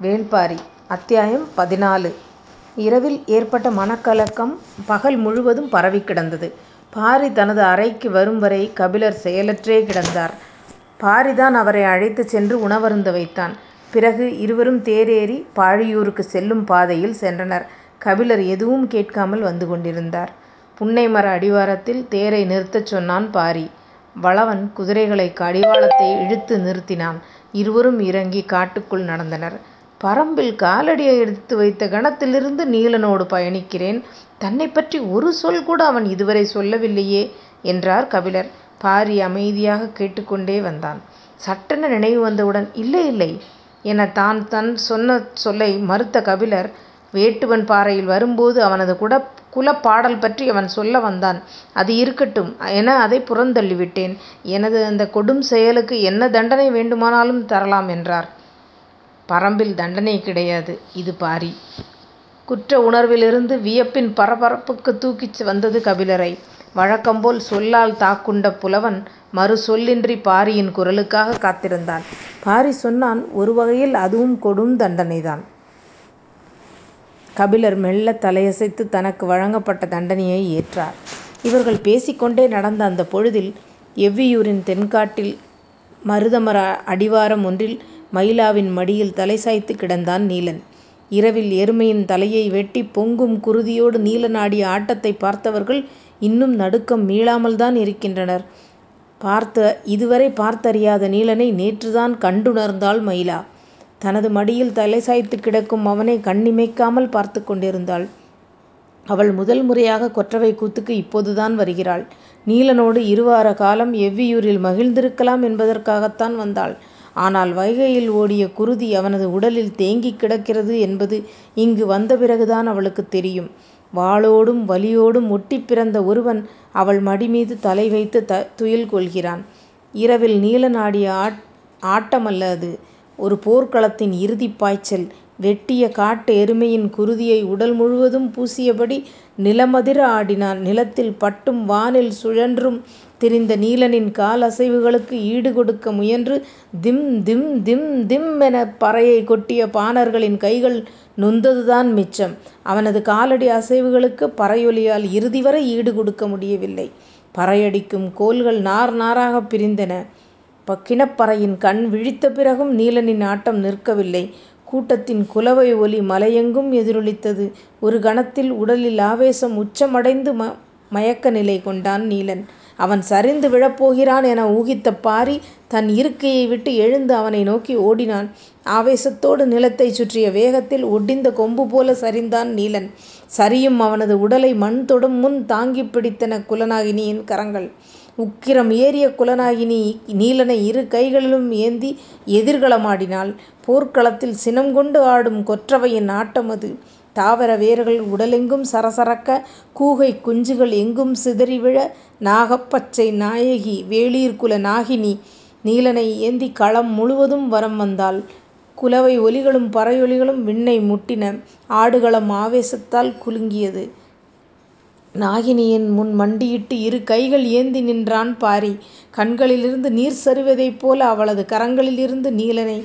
வேள்பாரி அத்தியாயம் பதினாலு இரவில் ஏற்பட்ட மனக்கலக்கம் பகல் முழுவதும் பரவிக் கிடந்தது. பாரி தனது அறைக்கு வரும் வரை கபிலர் செயலற்றே கிடந்தார். பாரிதான் அவரை அழைத்துச் சென்று உணவருந்த வைத்தான். பிறகு இருவரும் தேரேறி பாழியூருக்குச் செல்லும் பாதையில் சென்றனர். கபிலர் எதுவும் கேட்காமல் வந்து கொண்டிருந்தார். புன்னைமர அடிவாரத்தில் தேரை நிறுத்தச் சொன்னான் பாரி. வளவன் குதிரைகளை கடிவாளத்தை இழுத்து நிறுத்தினான். இருவரும் இறங்கி காட்டுக்குள் நடந்தனர். பரம்பில் காலடியை எடுத்து வைத்த கணத்திலிருந்து நீலனோடு பயணிக்கிறேன். தன்னை பற்றி ஒரு சொல் கூட அவன் இதுவரை சொல்லவில்லையே என்றார் கபிலர். பாரி அமைதியாக கேட்டுக்கொண்டே வந்தான். சட்டென நினைவு வந்தவுடன் இல்லை இல்லை என தான் தன் சொன்ன சொல்லை மறுத்த கபிலர் வேட்டுவன் பாறையில் வரும்போது அவனது குட குலப்பாடல் பற்றி அவன் சொல்ல வந்தான். அது இருக்கட்டும் என அதை புறந்தள்ளிவிட்டேன். எனது அந்த கொடும் செயலுக்கு என்ன தண்டனை வேண்டுமானாலும் தரலாம் என்றார். பரம்பில் தண்டனை கிடையாது. இது பாரி. குற்ற உணர்விலிருந்து வியப்பின் பரபரப்புக்குத் தூக்கி வந்தது கபிலரை. வழக்கம்போல் சொல்லால் தாக்குண்ட புலவன் மறு சொல்லின்றிப் பாரியின் குரலுக்காகக் காத்திருந்தான். பாரி சொன்னான் ஒரு வகையில் அதுவும் கொடும் தண்டனைதான். கபிலர் மெல்லத் தலையசைத்துத் தனக்கு வழங்கப்பட்ட தண்டனையை ஏற்றார். இவர்கள் பேசிக்கொண்டே நடந்த அந்தப் பொழுதில் எவ்வியூரின் தென்காட்டில் மருதமர அடிவாரம் ஒன்றில் மயிலாவின் மடியில் தலைசாய்த்து கிடந்தான் நீலன். இரவில் எருமையின் தலையை வெட்டிப் பொங்கும் குருதியோடு நீலன் ஆடிய ஆட்டத்தைப் பார்த்தவர்கள் இன்னும் நடுக்கம் மீளாமல்தான் இருக்கின்றனர். பார்த்த இதுவரை பார்த்தறியாத நீலனை நேற்றுதான் கண்டுணர்ந்தாள் மயிலா. தனது மடியில் தலைசாய்த்துக் கிடக்கும் அவனை கண்ணிமைக்காமல் பார்த்துக் கொண்டிருந்தாள். அவள் முதல் முறையாக கொற்றவை கூத்துக்கு இப்போதுதான் வருகிறாள். நீலனோடு இருவார காலம் எவ்வியூரில் மகிழ்ந்திருக்கலாம் என்பதற்காகத்தான் வந்தாள். ஆனால் வைகையில் ஓடிய குருதி அவனது உடலில் தேங்கிக் கிடக்கிறது என்பது இங்கு வந்த பிறகுதான் அவளுக்குத் தெரியும். வாளோடும் வலியோடும் ஒட்டிப் பிறந்த ஒருவன் அவள் மடிமீது தலை வைத்து த துயில் கொள்கிறான். இரவில் நீலன் ஆடிய ஆட்டமல்ல அது. ஒரு போர்க்களத்தின் இறுதிப் பாய்ச்சல். வெட்டிய காட்டு எருமையின் குருதியை உடல் முழுவதும் பூசியபடி நிலமதிர ஆடினான். நிலத்தில் பட்டும் வானில் சுழன்றும் திரிந்த நீலனின் கால் அசைவுகளுக்கு ஈடு கொடுக்க முயன்று திம். திம். திம். திம் எனப் பறையைக் கொட்டிய பாணர்களின் கைகள் நொந்ததுதான் மிச்சம். அவனது காலடி அசைவுகளுக்குப் பறையொலியால் இறுதிவரை ஈடு கொடுக்க முடியவில்லை. பறையடிக்கும் கோல்கள் நார் நாராகப் பிரிந்தன. பக்கினப்பறையின் கண் விழித்த பிறகும் நீலனின் ஆட்டம் நிற்கவில்லை. கூட்டத்தின் குலவை ஒலி மலையெங்கும் எதிரொலித்தது. ஒரு கணத்தில் உடலில் ஆவேசம் உச்சமடைந்து ம மயக்க நிலை கொண்டான் நீலன். அவன் சரிந்து விழப்போகிறான் என ஊகித்த பாரி தன் இருக்கையை விட்டு எழுந்து அவனை நோக்கி ஓடினான். ஆவேசத்தோடு நிலத்தைச் சுற்றிய வேகத்தில் ஒடிந்த கொம்பு போல சரிந்தான் நீலன். சரியும் அவனது உடலை மண் தொடும் முன் தாங்கிப் பிடித்தன குலநாகினியின் கரங்கள். உக்கிரம் ஏறிய குலநாகினி நீலனை இரு கைகளிலும் ஏந்தி எதிர்களமாடினாள். போர்க்களத்தில் சினம் கொண்டு ஆடும் கொற்றவையின் ஆட்டம் அது. தாவர வேர்கள் உடலெங்கும் சரசரக்க கூகைக் குஞ்சுகள் எங்கும் சிதறிவிழ நாகப்பச்சை நாயகி வேளிர்குல நாகினி நீலனை ஏந்திக் களம் முழுவதும் வலம் வந்தாள். குலவை ஒலிகளும் பறையொலிகளும் விண்ணை முட்டின. ஆடுகளம் ஆவேசத்தால் குலுங்கியது. நாகினியின் முன் மண்டியிட்டு இரு கைகள் ஏந்தி நின்றான் பாரி. கண்களிலிருந்து நீர் சரிவதைப் போல அவளது கரங்களிலிருந்து நீலனை.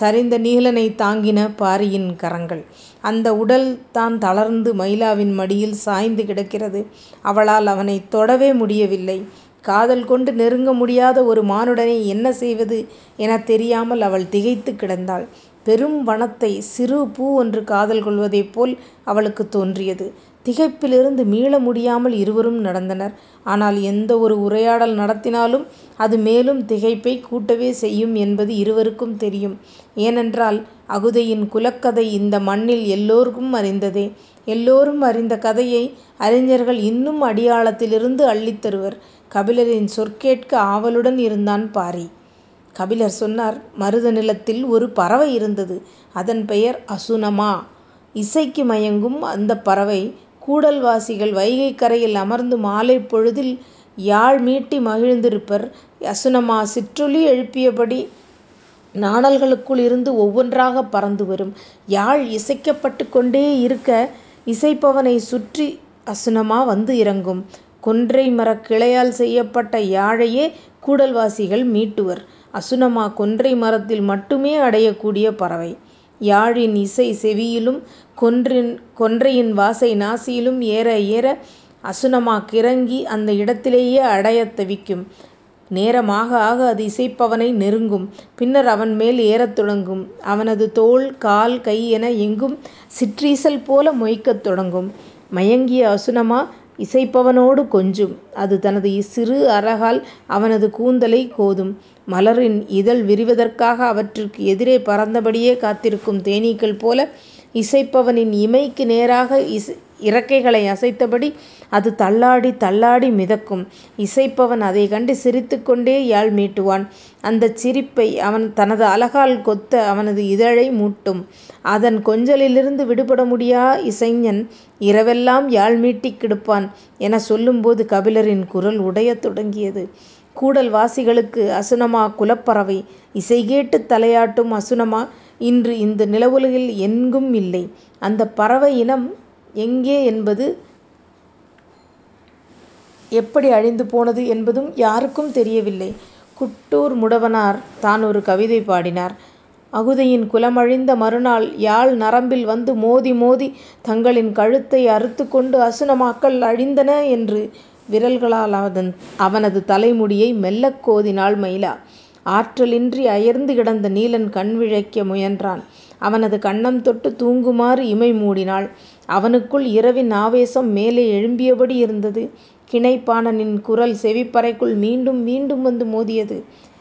சரிந்த நீலனைத் தாங்கின பாரியின் கரங்கள். அந்த உடல் தான் தளர்ந்து மயிலாவின் மடியில் சாய்ந்து கிடக்கிறது. அவளால் அவனை தொடவே முடியவில்லை. காதல் கொண்டு நெருங்க முடியாத ஒரு மானுடனை என்ன செய்வது என தெரியாமல் அவள் திகைத்து கிடந்தாள். பெரும் வனத்தை சிறு பூ ஒன்று காதல் கொள்வதைப் போல் அவளுக்குத் தோன்றியது. திகைப்பிலிருந்து மீள முடியாமல் இருவரும் நடந்தனர். ஆனால் எந்த ஒரு உரையாடல் நடத்தினாலும் அது மேலும் திகைப்பைக் கூட்டவே செய்யும் என்பது இருவருக்கும் தெரியும். ஏனென்றால் அகுதையின் குலக்கதை இந்த மண்ணில் எல்லோருக்கும் அறிந்ததே. எல்லோரும் அறிந்த கதையை அறிஞர்கள் இன்னும் அடியாழத்திலிருந்து அள்ளித் தருவர். கபிலரின் சொற்கேட்க ஆவலுடன் இருந்தான் பாரி. கபிலர் சொன்னார் மருத நிலத்தில் ஒரு பறவை இருந்தது. அதன் பெயர் அசுனமா. இசைக்கு மயங்கும் அந்தப் பறவை கூடல்வாசிகள் வைகைக் கரையில் அமர்ந்து மாலைப் பொழுதில் யாழ் மீட்டி மகிழ்ந்திருப்பர். அசுனமா சிற்றொலி எழுப்பியபடி நாணல்களுக்குள் இருந்து ஒவ்வொன்றாகப் பறந்து வரும். யாழ் இசைக்கப்பட்டுக் கொண்டே இருக்க இசைப்பவனைச் சுற்றி அசுனமா வந்து இறங்கும். கொன்றை மரக் கிளையால் செய்யப்பட்ட யாழையே கூடல்வாசிகள் மீட்டுவர். அசுனமா கொன்றை மரத்தில் மட்டுமே அடையக்கூடிய பறவை. யாழின் இசை செவியிலும் கொன்றின் கொன்றையின் வாசை நாசியிலும் ஏற ஏற அசுனமா கிறங்கி அந்த இடத்திலேயே அடையத் தவிக்கும். நேரம் ஆக ஆக அது இசைப்பவனை நெருங்கும். பின்னர் அவன்மேல் ஏறத் தொடங்கும். அவனது தோள் கால் கை என எங்கும் சிற்றீசல் போல மொய்க்கத் தொடங்கும். மயங்கிய அசுனமா இசைப்பவனோடு கொஞ்சும். அது தனது சிறு அறகால் அவனது கூந்தலைக் கோதும். மலரின் இதழ் விரிவதற்காக அவற்றிற்கு எதிரே பறந்தபடியே காத்திருக்கும் தேனீக்கள் போல இசைப்பவனின் இமைக்கு நேராக இறக்கைகளை அசைத்தபடி அது தள்ளாடி தள்ளாடி மிதக்கும். இசைப்பவன் அதை கண்டு சிரித்துக்கொண்டே யாழ் மீட்டுவான். அந்தச் சிரிப்பை அவன் தனது அலகால் கொத்த அவனது இதழை மூட்டும். அதன் கொஞ்சலிலிருந்து விடுபட முடியா இசைஞன் இரவெல்லாம் யாழ் மீட்டிக் கிடப்பான் எனச் சொல்லும்போது கபிலரின் குரல் உடையத் தொடங்கியது. கூடல் வாசிகளுக்கு அசுனமா குலப்பறவை. இசைகேட்டுத் தலையாட்டும் அசுனமா இன்று இந்த நிலவுலகில் எங்கும் இல்லை. அந்தப் பறவை இனம் எங்கே என்பது எப்படி அழிந்து போனது என்பதும் யாருக்கும் தெரியவில்லை. குட்டூர் முடவனார் தான் ஒரு கவிதை பாடினார். அகுதியின் குலமழிந்த மறுநாள் யாழ் நரம்பில் வந்து மோதி மோதி தங்களின் கழுத்தை அறுத்துக்கொண்டு அசுனமாக்கள் அழிந்தன என்று விரல்களால் அவனது தலைமுடியை மெல்லக் கோதினாள் மயிலா. ஆற்றலின்றி அயர்ந்து கிடந்த நீலன் கண்விழிக்க முயன்றான். அவனது கன்னம் தொட்டு தூங்குமாறு இமை மூடினாள். அவனுக்குள் இரவின் ஆவேசம் மேலே எழும்பியபடி இருந்தது. கிணைப்பாணனின் குரல் செவிப்பறைக்குள் மீண்டும் மீண்டும் வந்து மோதியது.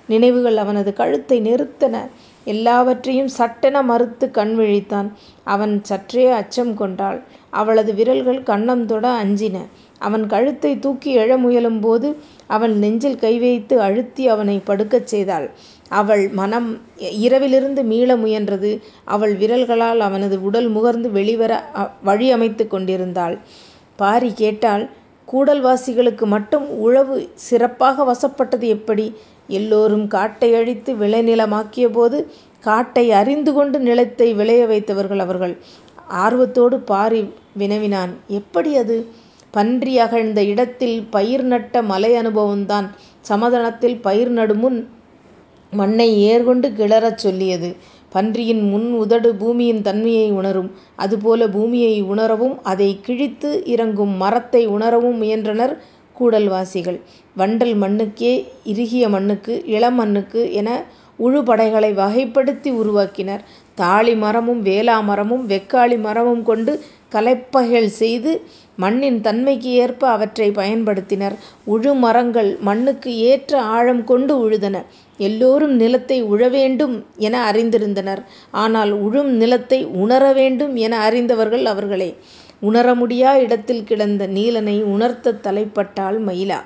நினைவுகள் அவனது கழுத்தை நெரித்தன. எல்லாவற்றையும் சட்டென மறுத்துக் கண் விழித்தான். அவன் சற்றே அச்சம் கொண்டாள். அவளது விரல்கள் கன்னம் தொட அஞ்சின. அவன் கழுத்தைத் தூக்கி எழ முயலும்போது அவன் நெஞ்சில் கை வைத்து அழுத்தி அவனைப் படுக்கச் செய்தாள். அவள் மனம் இரவிலிருந்து மீள முயன்றது. அவள் விரல்களால் அவனது உடல் முகர்ந்து வெளிவர வழி அமைத்துக் கொண்டிருந்தாள். பாரி கேட்டாள் கூடல்வாசிகளுக்கு மட்டும் உழவு சிறப்பாக வசப்பட்டது எப்படி? எல்லோரும் காட்டை அழித்து விளைநிலமாக்கியபோது காட்டை அறிந்து கொண்டு நிலத்தை விளைய வைத்தவர்கள் அவர்கள். ஆர்வத்தோடு பாரி வினவினான் எப்படி அது? பன்றி அகழ்ந்த இடத்தில் பயிர் நட்ட மலை அனுபவம்தான். சமதளத்தில் பயிர் நடுமுன் மண்ணை ஏர்கொண்டு கிளறச் சொல்லியது. பன்றியின் முன் உதடு பூமியின் தன்மையை உணரும். அதுபோல பூமியை உணரவும் அதைக் கிழித்து இறங்கும் மரத்தை உணரவும் முயன்றனர் கூடல்வாசிகள். வண்டல் மண்ணுக்கே இறுகிய மண்ணுக்கு இளமண்ணுக்கு என உழுபடைகளை வகைப்படுத்தி உருவாக்கினர். தாழி மரமும் வேலா மரமும் வெக்காளி மரமும் கொண்டு கலப்பைகள் செய்து மண்ணின் தன்மைக்கு ஏற்ப அவற்றைப் பயன்படுத்தினர். உழு மரங்கள் மண்ணுக்கு ஏற்ற ஆழம் கொண்டு உழுதன. எல்லோரும் நிலத்தை உழவேண்டும் என அறிந்திருந்தனர். ஆனால் உழும் நிலத்தை உணர வேண்டும் என அறிந்தவர்கள் அவர்களே. உணர முடியா இடத்தில் கிடந்த நீலனை உணர்த்தத் தலைப்பட்டாள் மயிலா.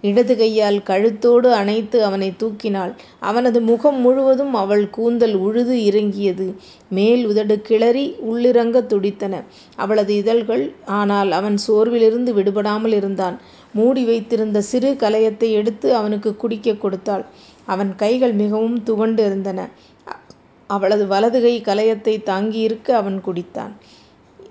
இடது கையால் கழுத்தோடு அணைத்து அவனை தூக்கினாள். அவனது முகம் முழுவதும் அவள் கூந்தல் உழுது இறங்கியது. மேல் உதடு கிளறி உள்ளிறங்க துடித்தன அவளது இதழ்கள். ஆனால் அவன் சோர்விலிருந்து விடுபடாமல் இருந்தான். மூடி வைத்திருந்த சிறு கலயத்தை எடுத்து அவனுக்கு குடிக்கக் கொடுத்தாள். அவன் கைகள் மிகவும் துவண்டு இருந்தன அவளது வலது கை கலயத்தைத் தாங்கியிருக்க அவன் குடித்தான்.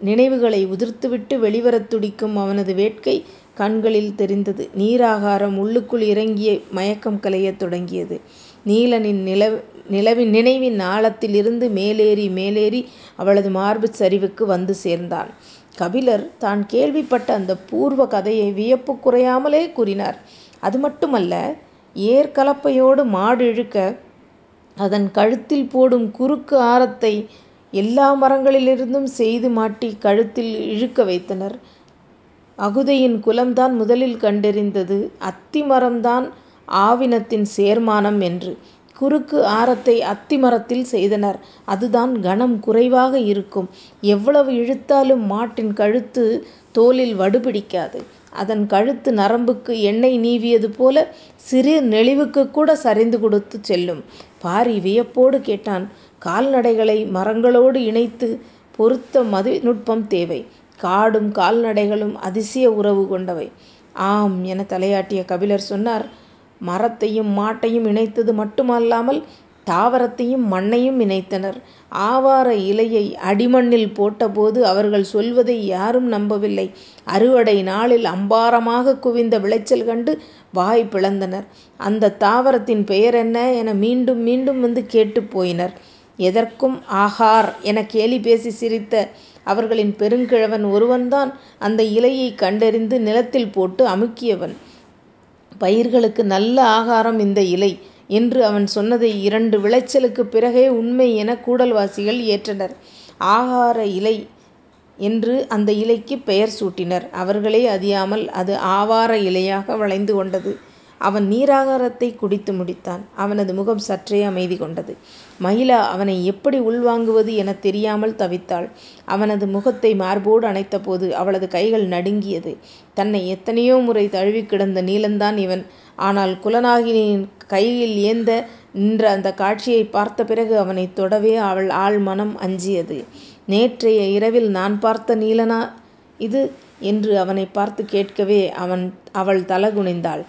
நினைவுகளை உதிர்த்துவிட்டு வெளிவரத் துடிக்கும் அவனது வேட்கை கண்களில் தெரிந்தது. நீராகாரம் உள்ளுக்குள் இறங்கிய மயக்கம் கலையத் தொடங்கியது. நீலனின் நில நிலவின் நினைவின் ஆழத்தில் இருந்து மேலேறி மேலேறி அவளது மார்புச் சரிவுக்கு வந்து சேர்ந்தான். கபிலர் தான் கேள்விப்பட்ட அந்த பூர்வ கதையை வியப்பு குறையாமலே கூறினார். அது மட்டுமல்ல ஏர் கலப்பையோடு மாடு இழுக்க அதன் கழுத்தில் போடும் குறுக்கு ஆரத்தை எல்லா மரங்களிலிருந்தும் செய்து மாட்டி கழுத்தில் இழுக்க வைத்தனர். அகுதையின் குலம்தான் முதலில் கண்டறிந்தது அத்தி மரம்தான் ஆவினத்தின் சேர்மானம் என்று. குறுக்கு ஆரத்தை அத்தி மரத்தில் செய்தனர். அதுதான் கனம் குறைவாக இருக்கும். எவ்வளவு இழுத்தாலும் மாட்டின் கழுத்து தோலில் வடுபிடிக்காது அதன் கழுத்து நரம்புக்கு எண்ணெய் நீவியது போல சிறு நெளிவுக்குக்கூடச் சரிந்து கொடுத்து செல்லும். பாரி வியப்போடு கேட்டான் கால்நடைகளை மரங்களோடு இணைத்து பொருத்த மதிநுட்பம் தேவை. காடும் கால்நடைகளும் அதிசய உறவு கொண்டவை. ஆம் என தலையாட்டிய கபிலர் சொன்னார் மரத்தையும் மாட்டையும் இணைத்தது மட்டுமல்லாமல் தாவரத்தையும் மண்ணையும் இணைத்தனர். ஆவார இலையை அடிமண்ணில் போட்டபோது அவர்கள் சொல்வதை யாரும் நம்பவில்லை. அறுவடை நாளில் அம்பாரமாகக் குவிந்த விளைச்சல் கண்டு வாய் பிளந்தனர். அந்த தாவரத்தின் பெயர் என்ன என மீண்டும் மீண்டும் வந்து கேட்டுப் போயினர். எதற்கும் ஆகார் என கேலி பேசி சிரித்த அவர்களின் பெருங்கிழவன் ஒருவன்தான் அந்த இலையைக் கண்டறிந்து நிலத்தில் போட்டு அமுக்கியவன். பயிர்களுக்கு நல்ல ஆகாரம் இந்த இலை என்று அவன் சொன்னதை இரண்டு விளைச்சலுக்குப் பிறகே உண்மை எனக் கூடல்வாசிகள் ஏற்றனர். ஆகார இலை என்று அந்த இலைக்குப் பெயர் சூட்டினர். அவர்களே அறியாமல் அது ஆவார இலையாக வளைந்து கொண்டது. அவன் நீராகாரத்தைக் குடித்து முடித்தான். அவனது முகம் சற்றே அமைதி கொண்டது. மகிழா அவனை எப்படி உள்வாங்குவது எனத் தெரியாமல் தவித்தாள். அவனது முகத்தை மார்போடு அணைத்தபோது அவளது கைகள் நடுங்கியது. தன்னை எத்தனையோ முறை தழுவிக் கிடந்த நீலன்தான் இவன். ஆனால் குலநாயகியின் கையில் ஏந்த நின்ற அந்தக் காட்சியைப் பார்த்த பிறகு அவனைத் தொடவே அவள் ஆள் மனம் அஞ்சியது. நேற்றைய இரவில் நான் பார்த்த நீலனா இது? என்று அவனைப் பார்த்துக் கேட்கவே அவள் தலகுனிந்தாள்.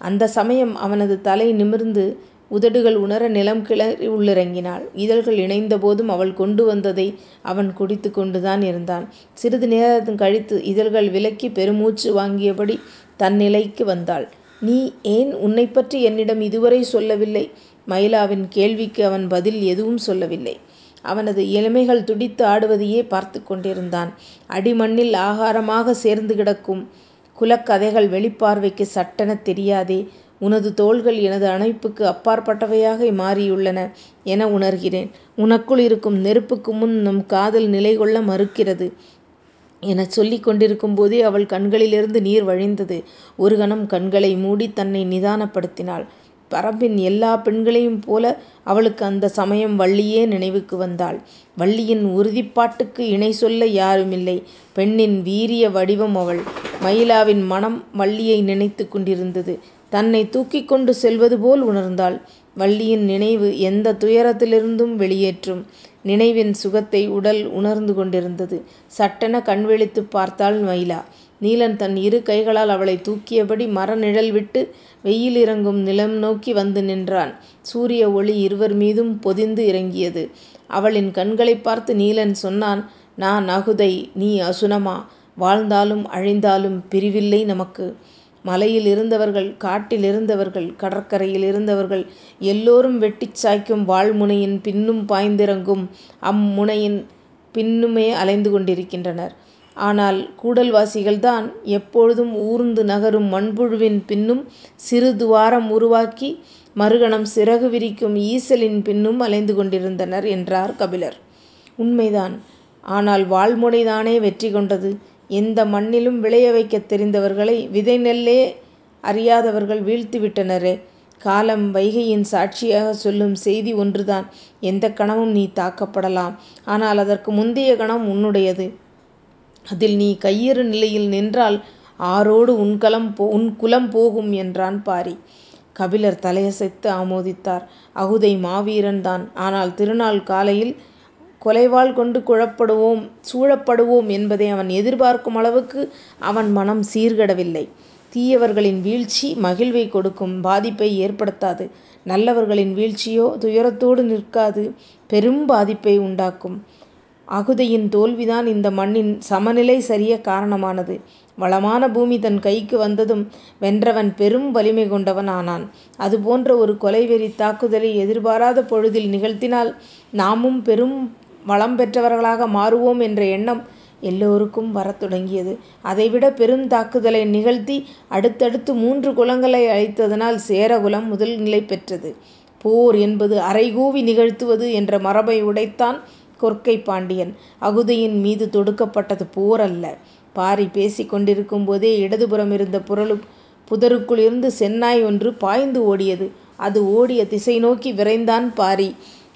அந்தச் சமயம் அவனது தலை நிமிர்ந்து உதடுகள் உணர நிலம் கிளறி உள்ளிறங்கினாள். இதழ்கள் இணைந்தபோதும் அவள் கொண்டு வந்ததை அவன் குடித்துக் கொண்டுதான் இருந்தான். சிறிது நேரம் கழித்து இதழ்கள் விலக்கி பெருமூச்சு வாங்கியபடி தன் நிலைக்கு வந்தாள். நீ ஏன் உன்னைப்பற்றி என்னிடம் இதுவரை சொல்லவில்லை? மயிலாவின் கேள்விக்கு அவன் பதில் எதுவும் சொல்லவில்லை. அவனது இமைகள் துடித்து ஆடுவதையே பார்த்துக் கொண்டிருந்தான். அடிமண்ணில் ஆகாரமாகச் சேர்ந்து கிடக்கும் குலக்கதைகள் வெளிப்பார்வைக்கு சட்டெனத் தெரியாதே. உனது தோள்கள் எனது அணைப்புக்கு அப்பாற்பட்டவையாக மாறியுள்ளன என உணர்கிறேன். உனக்குள் இருக்கும் நெருப்புக்கு முன் நம் காதல் நிலைகொள்ள மறுக்கிறது எனச் சொல்லிக் கொண்டிருக்கும்போதே அவள் கண்களிலிருந்து நீர் வழிந்தது. ஒரு கணம் கண்களை மூடித் தன்னை நிதானப்படுத்தினாள். பரம்பின் எல்லாப் பெண்களையும் போல அவளுக்கு அந்தச் சமயம் வள்ளியே நினைவுக்கு வந்தாள். வள்ளியின் உறுதிப்பாட்டுக்கு இணை சொல்ல யாருமில்லை. பெண்ணின் வீரிய வடிவம் அவள். மயிலாவின் மனம் வள்ளியை நினைத்துக் கொண்டிருந்தது. தன்னை தூக்கிக் கொண்டு செல்வது போல் உணர்ந்தாள். வள்ளியின் நினைவு எந்தத் துயரத்திலிருந்தும் வெளியேற்றும் நினைவின் சுகத்தை உடல் உணர்ந்து கொண்டிருந்தது. சட்டென கண் விழித்துப் பார்த்தாள் மயிலா நீலன் தன் இரு கைகளால் அவளைத் தூக்கியபடி மர நிழல் விட்டு வெயில் இறங்கும் நிலம் நோக்கி வந்து நின்றான். சூரிய ஒளி இருவர் மீதும் பொதிந்து இறங்கியது. அவளின் கண்களைப் பார்த்து நீலன் சொன்னான் நான் அகுதை நீ அசுனமா. வாழ்ந்தாலும் அழிந்தாலும் பிரிவில்லை நமக்கு. மலையில் இருந்தவர்கள் காட்டில் இருந்தவர்கள் கடற்கரையில் இருந்தவர்கள் எல்லோரும் வெட்டிச் சாய்க்கும் வாழ்முனையின் பின்னும் பாய்ந்திறங்கும் அம் முனையின் பின்னுமே அலைந்து கொண்டிருக்கின்றனர். ஆனால் கூடல்வாசிகள்தான் எப்பொழுதும் ஊர்ந்து நகரும் மண்புழுவின் பின்னும் சிறு துவாரம் உருவாக்கி மறுகணம் சிறகு விரிக்கும் ஈசலின் பின்னும் அலைந்து கொண்டிருந்தனர் என்றார் கபிலர். உண்மைதான். ஆனால் வாள்முனைதானே வெற்றி கொண்டது. எந்த மண்ணிலும் விளைய வைக்கத் தெரிந்தவர்களை விதை நெல்லே அறியாதவர்கள் வீழ்த்தி விட்டனரே. காலம் வைகையின் சாட்சியாகச் சொல்லும் செய்தி ஒன்றுதான். எந்தக் கணமும் நீ தாக்கப்படலாம். ஆனால் அதற்கு முந்திய கணம் உன்னுடையது. அதில் நீ கையறு நிலையில் நின்றால் ஆரோடு உன் குலம் போகும் என்றான் பாரி. கபிலர் தலையசைத்து ஆமோதித்தார். அகுதை மாவீரன் தான். ஆனால் திருநாள் காலையில் கொலைவாள் கொண்டு குழப்படுவோம் சூழப்படுவோம் என்பதை அவன் எதிர்பார்க்கும் அளவுக்கு அவன் மனம் சீர்கெடவில்லை. தீயவர்களின் வீழ்ச்சி மகிழ்வை கொடுக்கும் பாதிப்பை ஏற்படுத்தாது. நல்லவர்களின் வீழ்ச்சியோ துயரத்தோடு நிற்காது பெரும் பாதிப்பை உண்டாக்கும். அகுதையின் தோல்விதான் இந்த மண்ணின் சமநிலை சரிய காரணமானது. வளமான பூமி தன் கைக்கு வந்ததும் வென்றவன் பெரும் வலிமை கொண்டவன் ஆனான். அதுபோன்ற ஒரு கொலைவெறித் தாக்குதலை எதிர்பாராத பொழுதில் நிகழ்த்தினால் நாமும் பெரும் வளம் பெற்றவர்களாக மாறுவோம் என்ற எண்ணம் எல்லோருக்கும் வரத் தொடங்கியது. அதைவிட பெருந்தாக்குதலை நிகழ்த்தி அடுத்தடுத்து மூன்று குலங்களை அழித்ததனால் சேரகுலம் முதல் நிலை பெற்றது. போர் என்பது அறைகூவி நிகழ்த்துவது என்ற மரபை உடைத்தான் கொற்கை பாண்டியன். அகுதியின் மீது தொடுக்கப்பட்டது போர் அல்ல. பாரி பேசிக் கொண்டிருக்கும்போதே இடதுபுறமிருந்த புதருக்குள் செந்நாய் ஒன்று பாய்ந்து ஓடியது. அது ஓடிய திசை நோக்கி விரைந்தான் பாரி.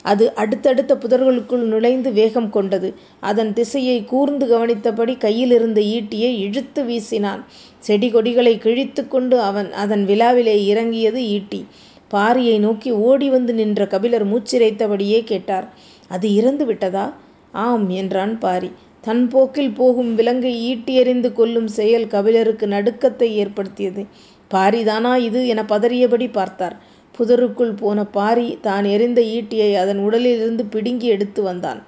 அது அடுத்தடுத்த புதர்களுக்குள் நுழைந்து வேகம் கொண்டது. அதன் திசையை கூர்ந்து கவனித்தபடி கையிலிருந்த ஈட்டியை இழுத்து வீசினான். செடி கொடிகளைக் கிழித்துக்கொண்டு கொண்டு அதன் விலாவிலே இறங்கியது ஈட்டி. பாரியை நோக்கி ஓடி வந்து நின்ற கபிலர் மூச்சிரைத்தபடியே கேட்டார் அது இறந்து விட்டதா? ஆம் என்றான் பாரி. தன் போக்கில் போகும் விலங்கை ஈட்டி எறிந்து கொல்லும் செயல் கபிலருக்கு நடுக்கத்தை ஏற்படுத்தியது. பாரிதானா இது எனப் பதறியபடி பார்த்தார். புதருக்குள் போன பாரி தான் எறிந்த ஈட்டியை அதன் உடலிலிருந்து பிடுங்கி எடுத்து வந்தான்.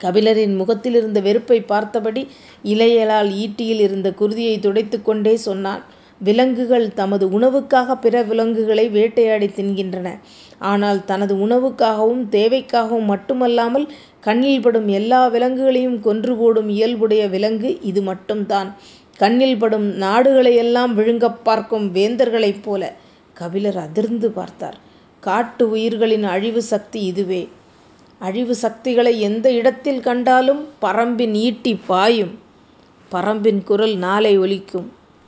கபிலரின் முகத்திலிருந்த வெறுப்பைப் பார்த்தபடி இலையலால் ஈட்டியில் இருந்த குருதியைத் துடைத்துக்கொண்டே சொன்னான் விலங்குகள் தமது உணவுக்காக பிற விலங்குகளை வேட்டையாடி தின்கின்றன. ஆனால் தனது உணவுக்காகவும் தேவைக்காகவும் மட்டுமல்லாமல் கண்ணில் படும் எல்லா விலங்குகளையும் கொன்று போடும் இயல்புடைய விலங்கு இது மட்டும்தான். கண்ணில் படும் நாடுகளையெல்லாம் விழுங்கப் பார்க்கும் வேந்தர்களைப் போல. கபிலர் அதிர்ந்து பார்த்தார். காட்டு உயிர்களின் அழிவு சக்தி இதுவே. அழிவு சக்திகளை எந்த இடத்தில் கண்டாலும் பறம்பின் ஈட்டி பாயும். பறம்பின் குரல் நாளை ஒலிக்கும்.